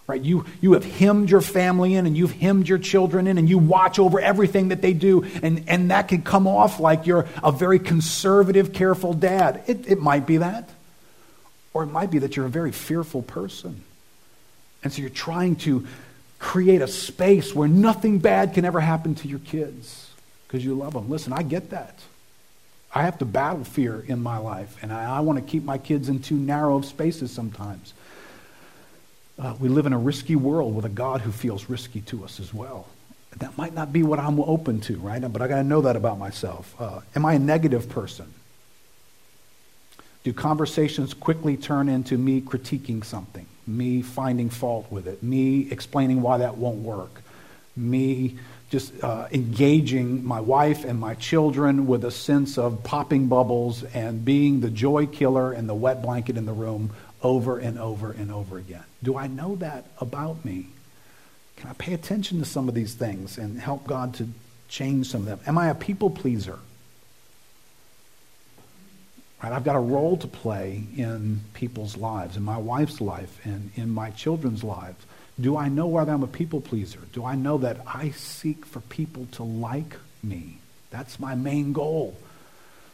Right? You, you have hemmed your family in and you've hemmed your children in and you watch over everything that they do. And, and that can come off like you're a very conservative, careful dad. It, it might be that. Or it might be that you're a very fearful person. And so you're trying to create a space where nothing bad can ever happen to your kids because you love them. Listen, I get that. I have to battle fear in my life, and I, I want to keep my kids in too narrow of spaces sometimes. Uh, we live in a risky world with a God who feels risky to us as well. That might not be what I'm open to, right? But I got to know that about myself. Uh, am I a negative person? Do conversations quickly turn into me critiquing something, me finding fault with it, me explaining why that won't work, me just uh, engaging my wife and my children with a sense of popping bubbles and being the joy killer and the wet blanket in the room over and over and over again. Do I know that about me? Can I pay attention to some of these things and help God to change some of them? Am I a people pleaser? Right? I've got a role to play in people's lives, in my wife's life, and in my children's lives. Do I know whether I'm a people pleaser? Do I know that I seek for people to like me? That's my main goal.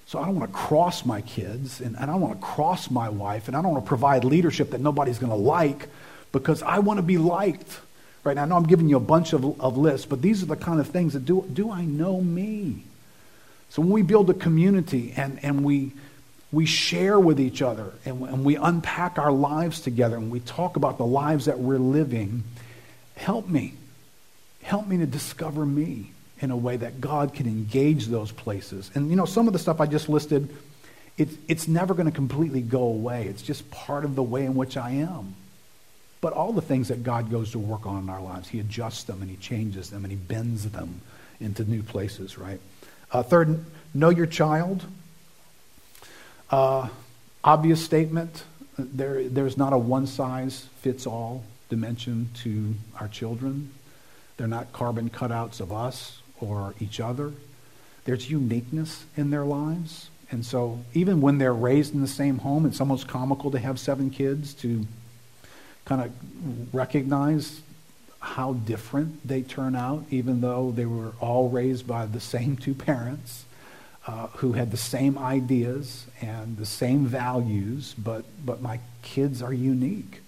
So I don't want to cross my kids, and I don't want to cross my wife, and I don't want to provide leadership that nobody's going to like because I want to be liked. Right now, I know I'm giving you a bunch of, of lists, but these are the kind of things that do, do I know me? So when we build a community and, and we, we share with each other and, and we unpack our lives together and we talk about the lives that we're living, help me. Help me to discover me in a way that God can engage those places. And you know, some of the stuff I just listed, it, it's never going to completely go away. It's just part of the way in which I am. But all the things that God goes to work on in our lives, He adjusts them and He changes them and He bends them into new places, right? Uh, third, know your child. Uh, obvious statement. There, there's not a one size fits all dimension to our children. They're not carbon cutouts of us or each other. There's uniqueness in their lives. And so, even when they're raised in the same home, it's almost comical to have seven kids to kind of recognize how different they turn out, even though they were all raised by the same two parents uh, who had the same ideas and the same values, but, but my kids are unique.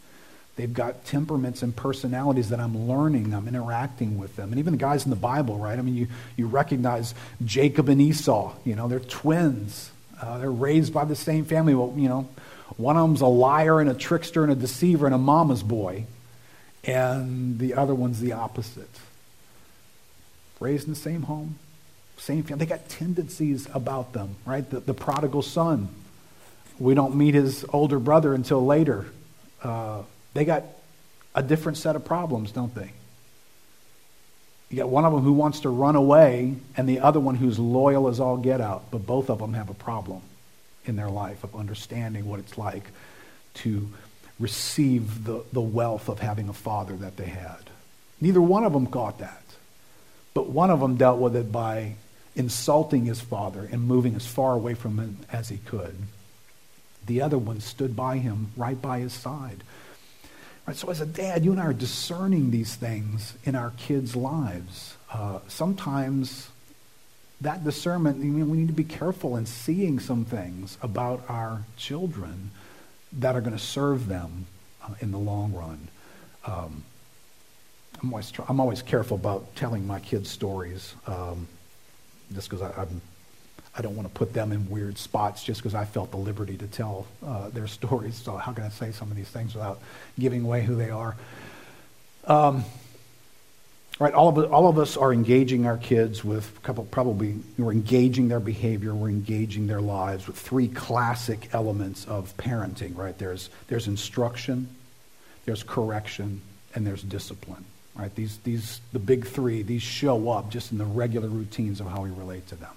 They've got temperaments and personalities that I'm learning, I'm interacting with them. And even the guys in the Bible, right? I mean, you, you recognize Jacob and Esau, you know, they're twins. Uh, they're raised by the same family. Well, you know, one of them's a liar and a trickster and a deceiver and a mama's boy, and the other one's the opposite. Raised in the same home, same family. They got tendencies about them, right? The, the prodigal son. We don't meet his older brother until later. Uh, they got a different set of problems, don't they? You got one of them who wants to run away, and the other one who's loyal as all get out. But both of them have a problem in their life of understanding what it's like to receive the, the wealth of having a father that they had. Neither one of them got that. But one of them dealt with it by insulting his father and moving as far away from him as he could. The other one stood by him, right by his side. Right, so as a dad, you and I are discerning these things in our kids' lives. Uh, sometimes that discernment, I mean, we need to be careful in seeing some things about our children that are going to serve them uh, in the long run. Um, I'm, always I'm always careful about telling my kids stories um, just because I'm I don't want to put them in weird spots just because I felt the liberty to tell uh, their stories. So how can I say some of these things without giving away who they are? Um, Right, all of, all of us are engaging our kids with couple, probably, we're engaging their behavior, we're engaging their lives with three classic elements of parenting, right? There's, there's instruction, there's correction, and there's discipline, right? These, these, the big three, these show up just in the regular routines of how we relate to them.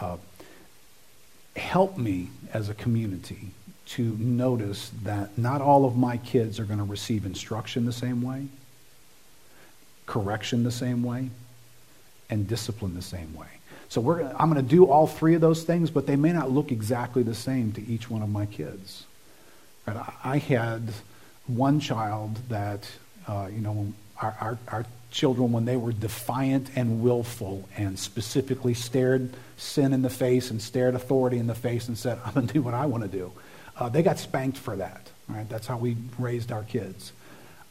Uh, help me as a community to notice that not all of my kids are going to receive instruction the same way correction the same way, and discipline the same way. So I'm going to do all three of those things, but they may not look exactly the same to each one of my kids. Right? I, I had one child that, uh, you know, our, our, our children, when they were defiant and willful and specifically stared sin in the face and stared authority in the face and said, I'm going to do what I want to do, uh, they got spanked for that. Right? That's how we raised our kids.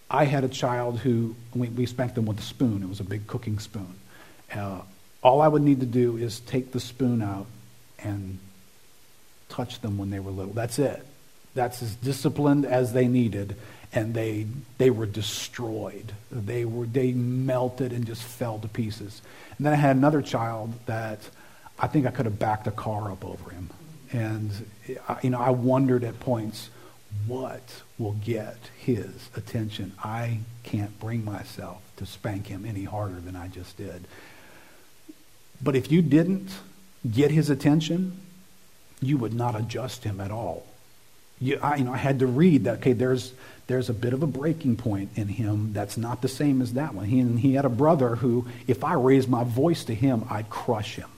I had a child who, we, we spanked them with a spoon. It was a big cooking spoon. Uh, all I would need to do is take the spoon out and touch them when they were little. That's it. That's as disciplined as they needed. And they, they were destroyed. They, were, they melted and just fell to pieces. And then I had another child that I think I could have backed a car up over him. And, you know, I wondered at points, what will get his attention? I can't bring myself to spank him any harder than I just did. But if you didn't get his attention, you would not adjust him at all. You, I, you know, I had to read that, okay, there's, there's a bit of a breaking point in him that's not the same as that one. He, and he had a brother who, if I raised my voice to him, I'd crush him.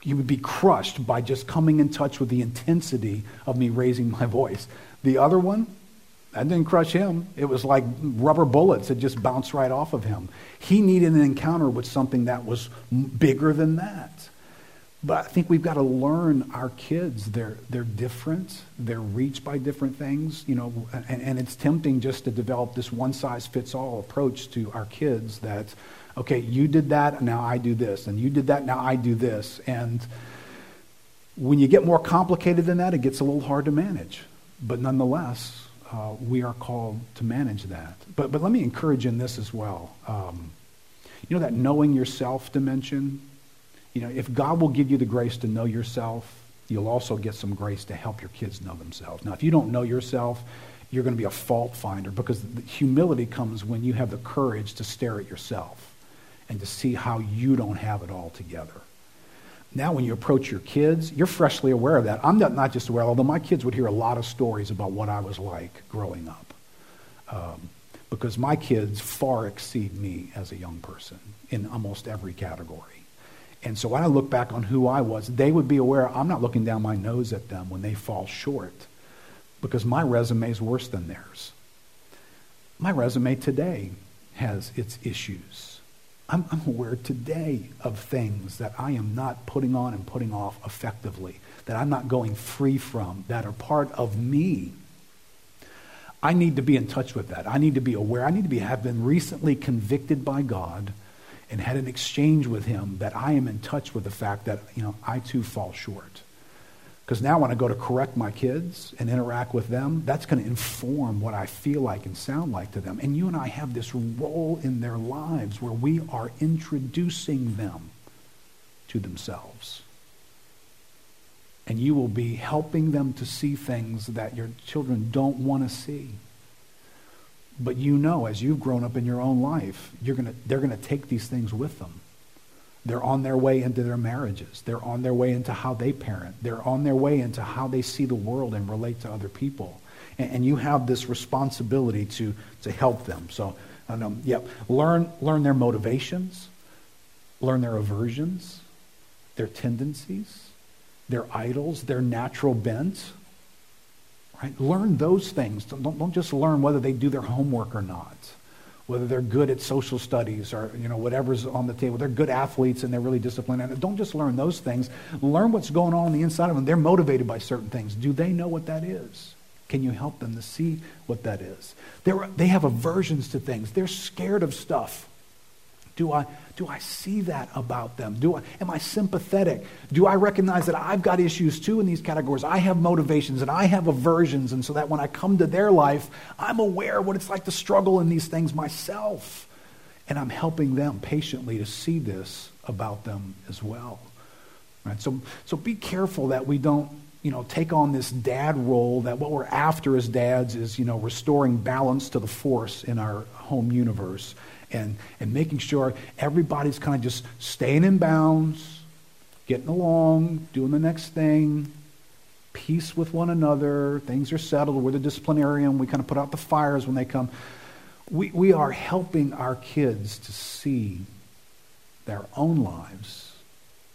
He would be crushed by just coming in touch with the intensity of me raising my voice. The other one, that didn't crush him. It was like rubber bullets that just bounced right off of him. He needed an encounter with something that was bigger than that. But I think we've got to learn our kids. They're, they're different. They're reached by different things, you know, and, and it's tempting just to develop this one size fits all approach to our kids that, okay, you did that, now I do this, and you did that, now I do this. And when you get more complicated than that, it gets a little hard to manage. But nonetheless, uh, we are called to manage that. But, but let me encourage in this as well. Um, you know that knowing yourself dimension? You know, if God will give you the grace to know yourself, you'll also get some grace to help your kids know themselves. Now, if you don't know yourself, you're going to be a fault finder because humility comes when you have the courage to stare at yourself and to see how you don't have it all together. Now, when you approach your kids, you're freshly aware of that. I'm not, not just aware, although my kids would hear a lot of stories about what I was like growing up. Um, because my kids far exceed me as a young person in almost every category. And so when I look back on who I was, they would be aware I'm not looking down my nose at them when they fall short because my resume is worse than theirs. My resume today has its issues. I'm, I'm, aware today of things that I am not putting on and putting off effectively, that I'm not going free from, that are part of me. I need to be in touch with that. I need to be aware. I need to be, have been recently convicted by God and had an exchange with him that I am in touch with the fact that, you know, I too fall short. Because now when I go to correct my kids and interact with them, that's going to inform what I feel like and sound like to them. And you and I have this role in their lives where we are introducing them to themselves. And you will be helping them to see things that your children don't want to see. But you know, as you've grown up in your own life, you're gonna, they're going to take these things with them. They're on their way into their marriages. They're on their way into how they parent. They're on their way into how they see the world and relate to other people. And, and you have this responsibility to, to help them. So, um, yep, learn, learn their motivations, learn their aversions, their tendencies, their idols, their natural bent. Right? Learn those things. Don't, don't just learn whether they do their homework or not whether they're good at social studies or you know whatever's on the table. They're good athletes and they're really disciplined. And don't just learn those things. Learn what's going on on the inside of them. They're motivated by certain things. Do they know what that is? Can you help them to see what that is? They're, they have aversions to things. They're scared of stuff do I, do I see that about them? Do I, am I sympathetic? Do I recognize that I've got issues too in these categories? I have motivations and I have aversions, and so that when I come to their life, I'm aware what it's like to struggle in these things myself. And I'm helping them patiently to see this about them as well. Right? So, so be careful that we don't you know, take on this dad role that what we're after as dads is, you know, restoring balance to the force in our home universe and, and making sure everybody's kind of just staying in bounds, getting along, doing the next thing, peace with one another, things are settled, we're the disciplinarian, we kind of put out the fires when they come. We, we are helping our kids to see their own lives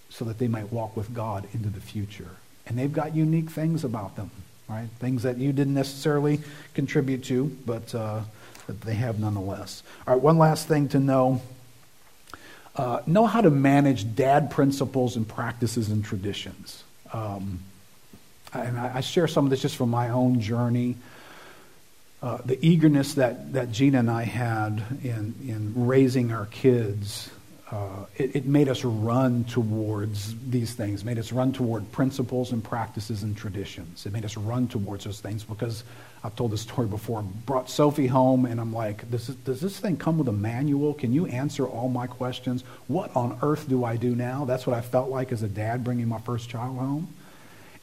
so that they might walk with God into the future. And they've got unique things about them, right? Things that you didn't necessarily contribute to, but, uh, but they have nonetheless. All right, one last thing to know. Uh, know how to manage dad principles and practices and traditions. Um, and I, I, share some of this just from my own journey. Uh, the eagerness that, that Gina and I had in, in raising our kids uh, it, it, made us run towards these things, made us run toward principles and practices and traditions. It made us run towards those things because I've told this story before. Brought Sophie home, and I'm like, does this, does this thing come with a manual? Can you answer all my questions? What on earth do I do now? That's what I felt like as a dad bringing my first child home.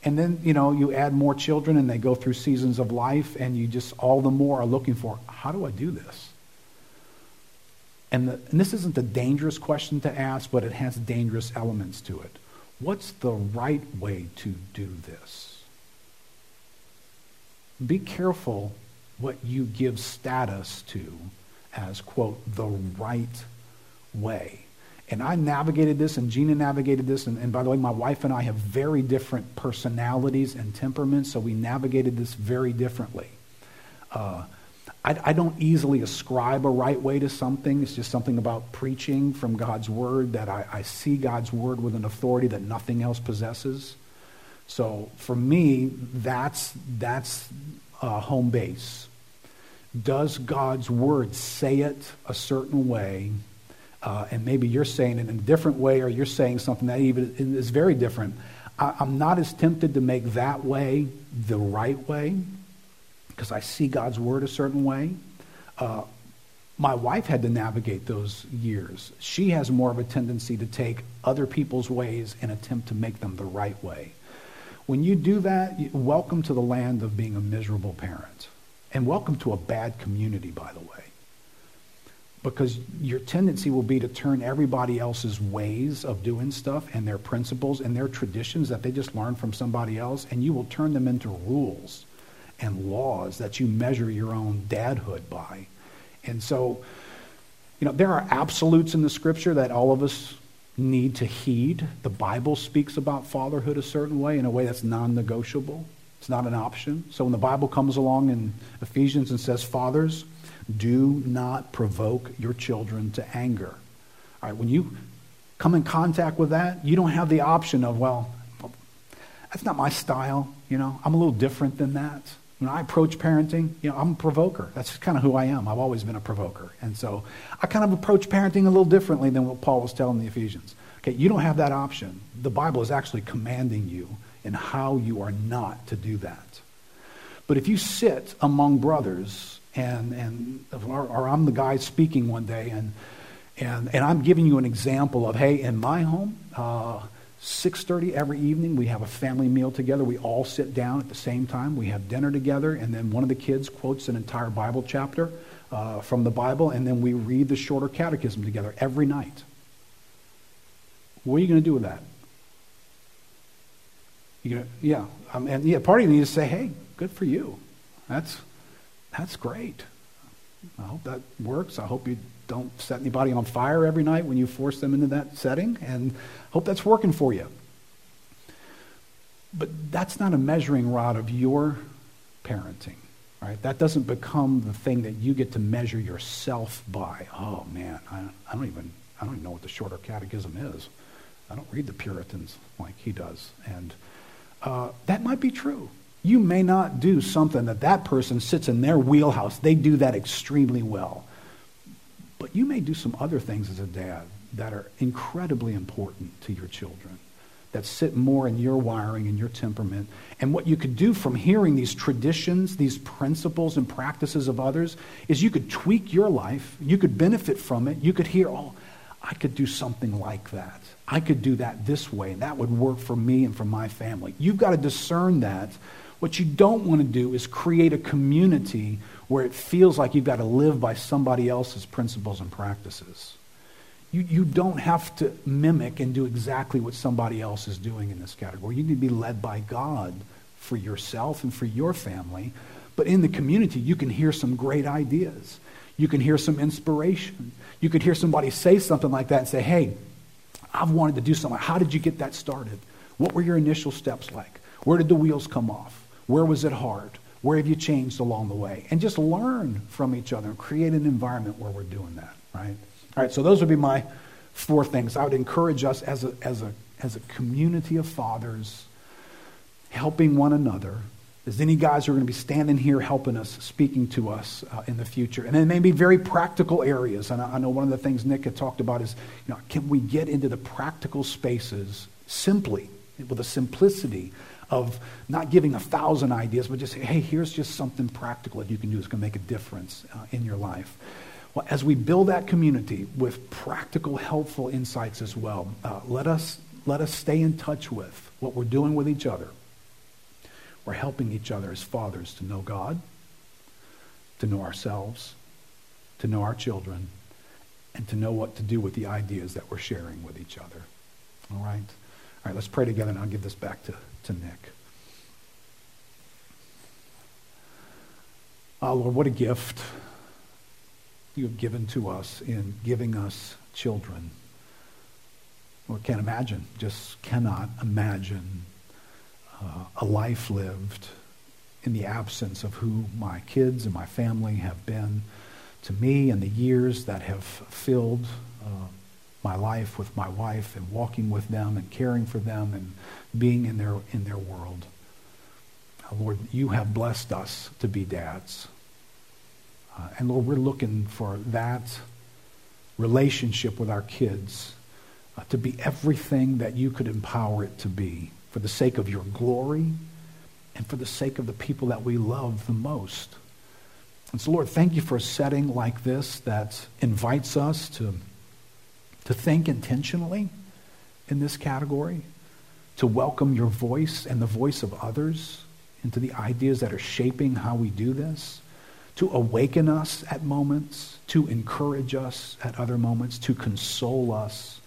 And then, you know, you add more children and they go through seasons of life, and you just all the more are looking for, how do I do this? And, the, and this isn't a dangerous question to ask, but it has dangerous elements to it. What's the right way to do this? Be careful what you give status to as, quote, the right way. And I navigated this, and Gina navigated this. And, and, by the way, my wife and I have very different personalities and temperaments, so we navigated this very differently. Uh, I, I don't easily ascribe a right way to something. It's just something about preaching from God's word that I, I see God's word with an authority that nothing else possesses. So for me, that's, that's home base. Does God's word say it a certain way? Uh, and maybe you're saying it in a different way, or you're saying something that even is very different. I, I'm not as tempted to make that way the right way because I see God's word a certain way. Uh, my wife had to navigate those years. She has more of a tendency to take other people's ways and attempt to make them the right way. When you do that, welcome to the land of being a miserable parent. And welcome to a bad community, by the way. Because your tendency will be to turn everybody else's ways of doing stuff and their principles and their traditions that they just learned from somebody else, and you will turn them into rules and laws that you measure your own dadhood by. And so, you know, there are absolutes in the scripture that all of us need to heed. The Bible speaks about fatherhood a certain way, in a way that's non negotiable. It's not an option. So when the Bible comes along in Ephesians and says, Fathers, do not provoke your children to anger. All right, when you come in contact with that, you don't have the option of, well, that's not my style. You know, I'm a little different than that. When I approach parenting, you know, I'm a provoker. That's kind of who I am. I've always been a provoker. And so I kind of approach parenting a little differently than what Paul was telling the Ephesians. Okay, you don't have that option. The Bible is actually commanding you in how you are not to do that. But if you sit among brothers and, and or, or I'm the guy speaking one day and, and, and I'm giving you an example of, hey, in my home, uh, 6.30 every evening we have a family meal together. We all sit down at the same time. We have dinner together and then one of the kids quotes an entire bible chapter uh, from the bible and then we read the shorter catechism together every night. What are you going to do with that? You gonna, yeah um, and yeah part of you needs to say hey good for you. That's that's great. I hope that works. I hope you don't set anybody on fire every night when you force them into that setting, and hope that's working for you. But that's not a measuring rod of your parenting, right? That doesn't become the thing that you get to measure yourself by. Oh man, I, I don't even I don't even know what the shorter catechism is. I don't read the Puritans like he does, and uh, that might be true. You may not do something that that person sits in their wheelhouse. They do that extremely well. But you may do some other things as a dad that are incredibly important to your children, that sit more in your wiring and your temperament. And what you could do from hearing these traditions, these principles and practices of others, is you could tweak your life. You could benefit from it. You could hear, oh, I could do something like that. I could do that this way. And that would work for me and for my family. You've got to discern that. What you don't want to do is create a community where it feels like you've got to live by somebody else's principles and practices. You, you don't have to mimic and do exactly what somebody else is doing in this category. You need to be led by God for yourself and for your family. But in the community, you can hear some great ideas. You can hear some inspiration. You could hear somebody say something like that and say, hey, I've wanted to do something. How did you get that started? What were your initial steps like? Where did the wheels come off? Where was it hard? Where have you changed along the way? And just learn from each other and create an environment where we're doing that, right? All right, so those would be my four things. I would encourage us as a, as a, as a community of fathers helping one another. There's any guys who are going to be standing here helping us, speaking to us uh, in the future. And then maybe very practical areas. And I, I know one of the things Nick had talked about is, you know, can we get into the practical spaces simply, with a simplicity of not giving a thousand ideas, but just hey, here's just something practical that you can do that's going to make a difference uh, in your life. Well, as we build that community with practical, helpful insights as well, uh, let, us, let us stay in touch with what we're doing with each other. We're helping each other as fathers to know God, to know ourselves, to know our children, and to know what to do with the ideas that we're sharing with each other. All right? All right, let's pray together, and I'll give this back to to Nick. Oh, Lord, what a gift you have given to us in giving us children. Lord, can't imagine, just cannot imagine uh, a life lived in the absence of who my kids and my family have been to me and the years that have filled uh, my life with my wife and walking with them and caring for them and being in their, in their world. Lord, you have blessed us to be dads. Uh, and Lord, we're looking for that relationship with our kids uh, to be everything that you could empower it to be for the sake of your glory and for the sake of the people that we love the most. And so, Lord, thank you for a setting like this that invites us to, to think intentionally in this category to welcome your voice and the voice of others into the ideas that are shaping how we do this, to awaken us at moments, to encourage us at other moments, to console us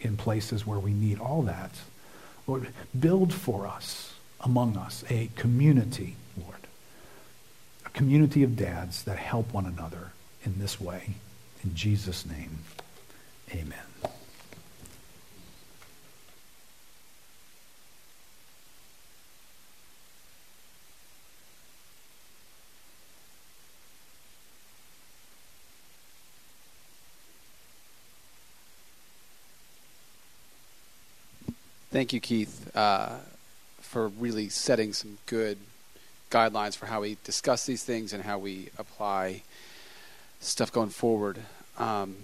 in places where we need all that. Lord, build for us, among us, a community, Lord, a community of dads that help one another in this way. In Jesus' name, amen. Thank you, Keith, uh, for really setting some good guidelines for how we discuss these things and how we apply stuff going forward. Um,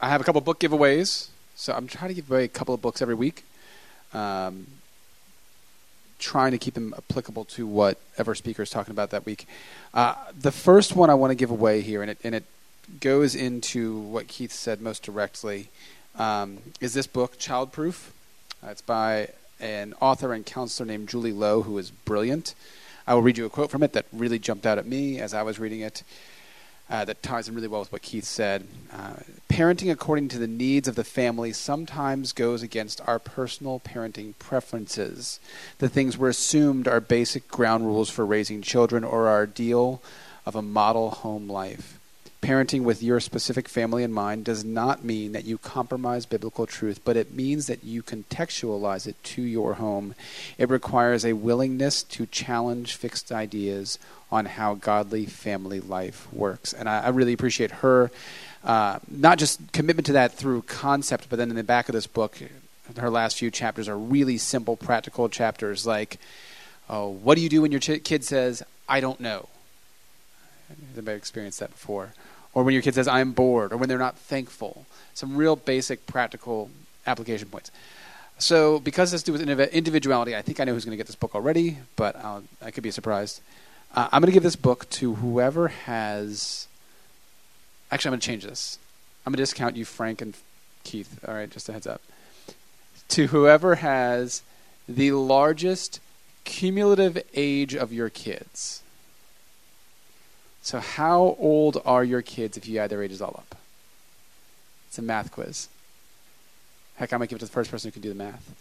I have a couple book giveaways, so I'm trying to give away a couple of books every week. Um, trying to keep them applicable to whatever speaker is talking about that week. Uh, the first one I want to give away here, and it and it goes into what Keith said most directly, um, is this book, Childproof. Uh, it's by an author and counselor named Julie Lowe, who is brilliant. I will read you a quote from it that really jumped out at me as I was reading it. Uh, that ties in really well with what Keith said. Uh, parenting according to the needs of the family sometimes goes against our personal parenting preferences. The things we're assumed are basic ground rules for raising children or our ideal of a model home life. Parenting with your specific family in mind does not mean that you compromise biblical truth, but it means that you contextualize it to your home. It requires a willingness to challenge fixed ideas on how godly family life works. And I, I really appreciate her, uh, not just commitment to that through concept, but then in the back of this book, her last few chapters are really simple, practical chapters like, oh, what do you do when your ch- kid says, I don't know? Anybody experienced that before? Or when your kid says i'm bored or when they're not thankful. Some real basic practical application points. So because this to do with individuality i think i know who's going to get this book already but I'll, i could be surprised. Uh, i'm going to give this book to whoever has actually i'm going to change this. I'm going to discount you frank and keith. All right just a heads up. To whoever has the largest cumulative age of your kids so, how old are your kids if you add their ages all up? It's a math quiz. Heck, I might give it to the first person who can do the math.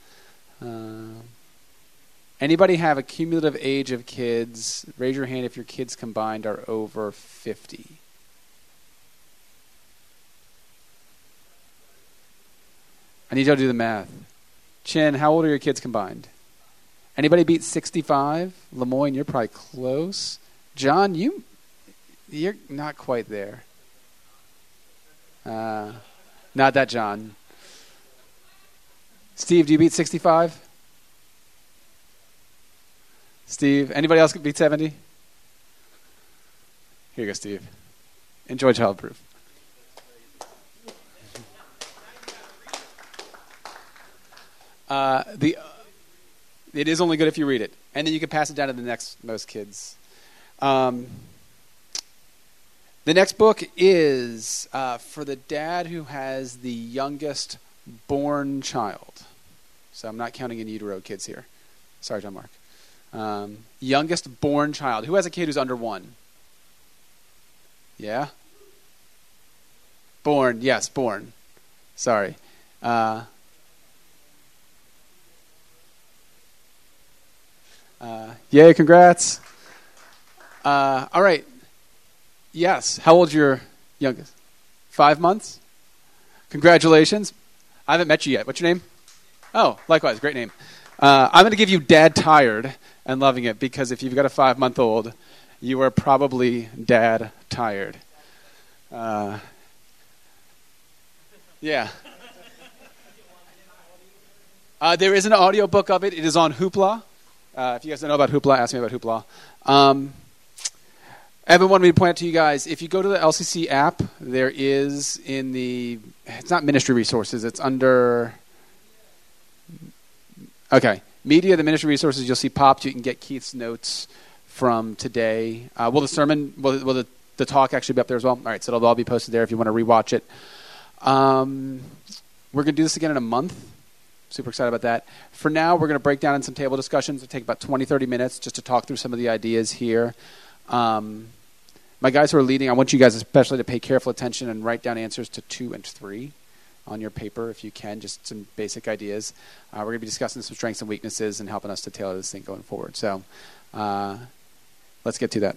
Uh, anybody have a cumulative age of kids? Raise your hand if your kids combined are over 50. I need y'all to do the math. Chin, how old are your kids combined? Anybody beat 65? Lemoyne, you're probably close. John, you you're not quite there. Uh, not that John. Steve, do you beat 65? Steve, anybody else beat 70? Here you go, Steve. Enjoy childproof. Uh, the it is only good if you read it, and then you can pass it down to the next most kids. Um, the next book is uh, for the dad who has the youngest born child. So I'm not counting in utero kids here. Sorry, John Mark. Um, youngest born child. Who has a kid who's under one? Yeah? Born, yes, born. Sorry. Uh, uh, yay, congrats. Uh, all right. Yes. How old's your youngest? Five months? Congratulations. I haven't met you yet. What's your name? Oh, likewise. Great name. Uh, I'm going to give you dad tired and loving it because if you've got a five month old, you are probably dad tired. Uh, yeah. Uh, there is an audio book of it. It is on Hoopla. Uh, if you guys don't know about Hoopla, ask me about Hoopla. Um, Evan wanted me to point out to you guys if you go to the LCC app, there is in the, it's not ministry resources, it's under, okay, media, the ministry resources you'll see popped. You can get Keith's notes from today. Uh, will the sermon, will, will the, the talk actually be up there as well? All right, so it'll all be posted there if you want to rewatch it. Um, we're going to do this again in a month. Super excited about that. For now, we're going to break down in some table discussions. It'll take about 20, 30 minutes just to talk through some of the ideas here. Um, my guys who are leading, I want you guys especially to pay careful attention and write down answers to two and three on your paper if you can, just some basic ideas. Uh, we're going to be discussing some strengths and weaknesses and helping us to tailor this thing going forward. So uh, let's get to that.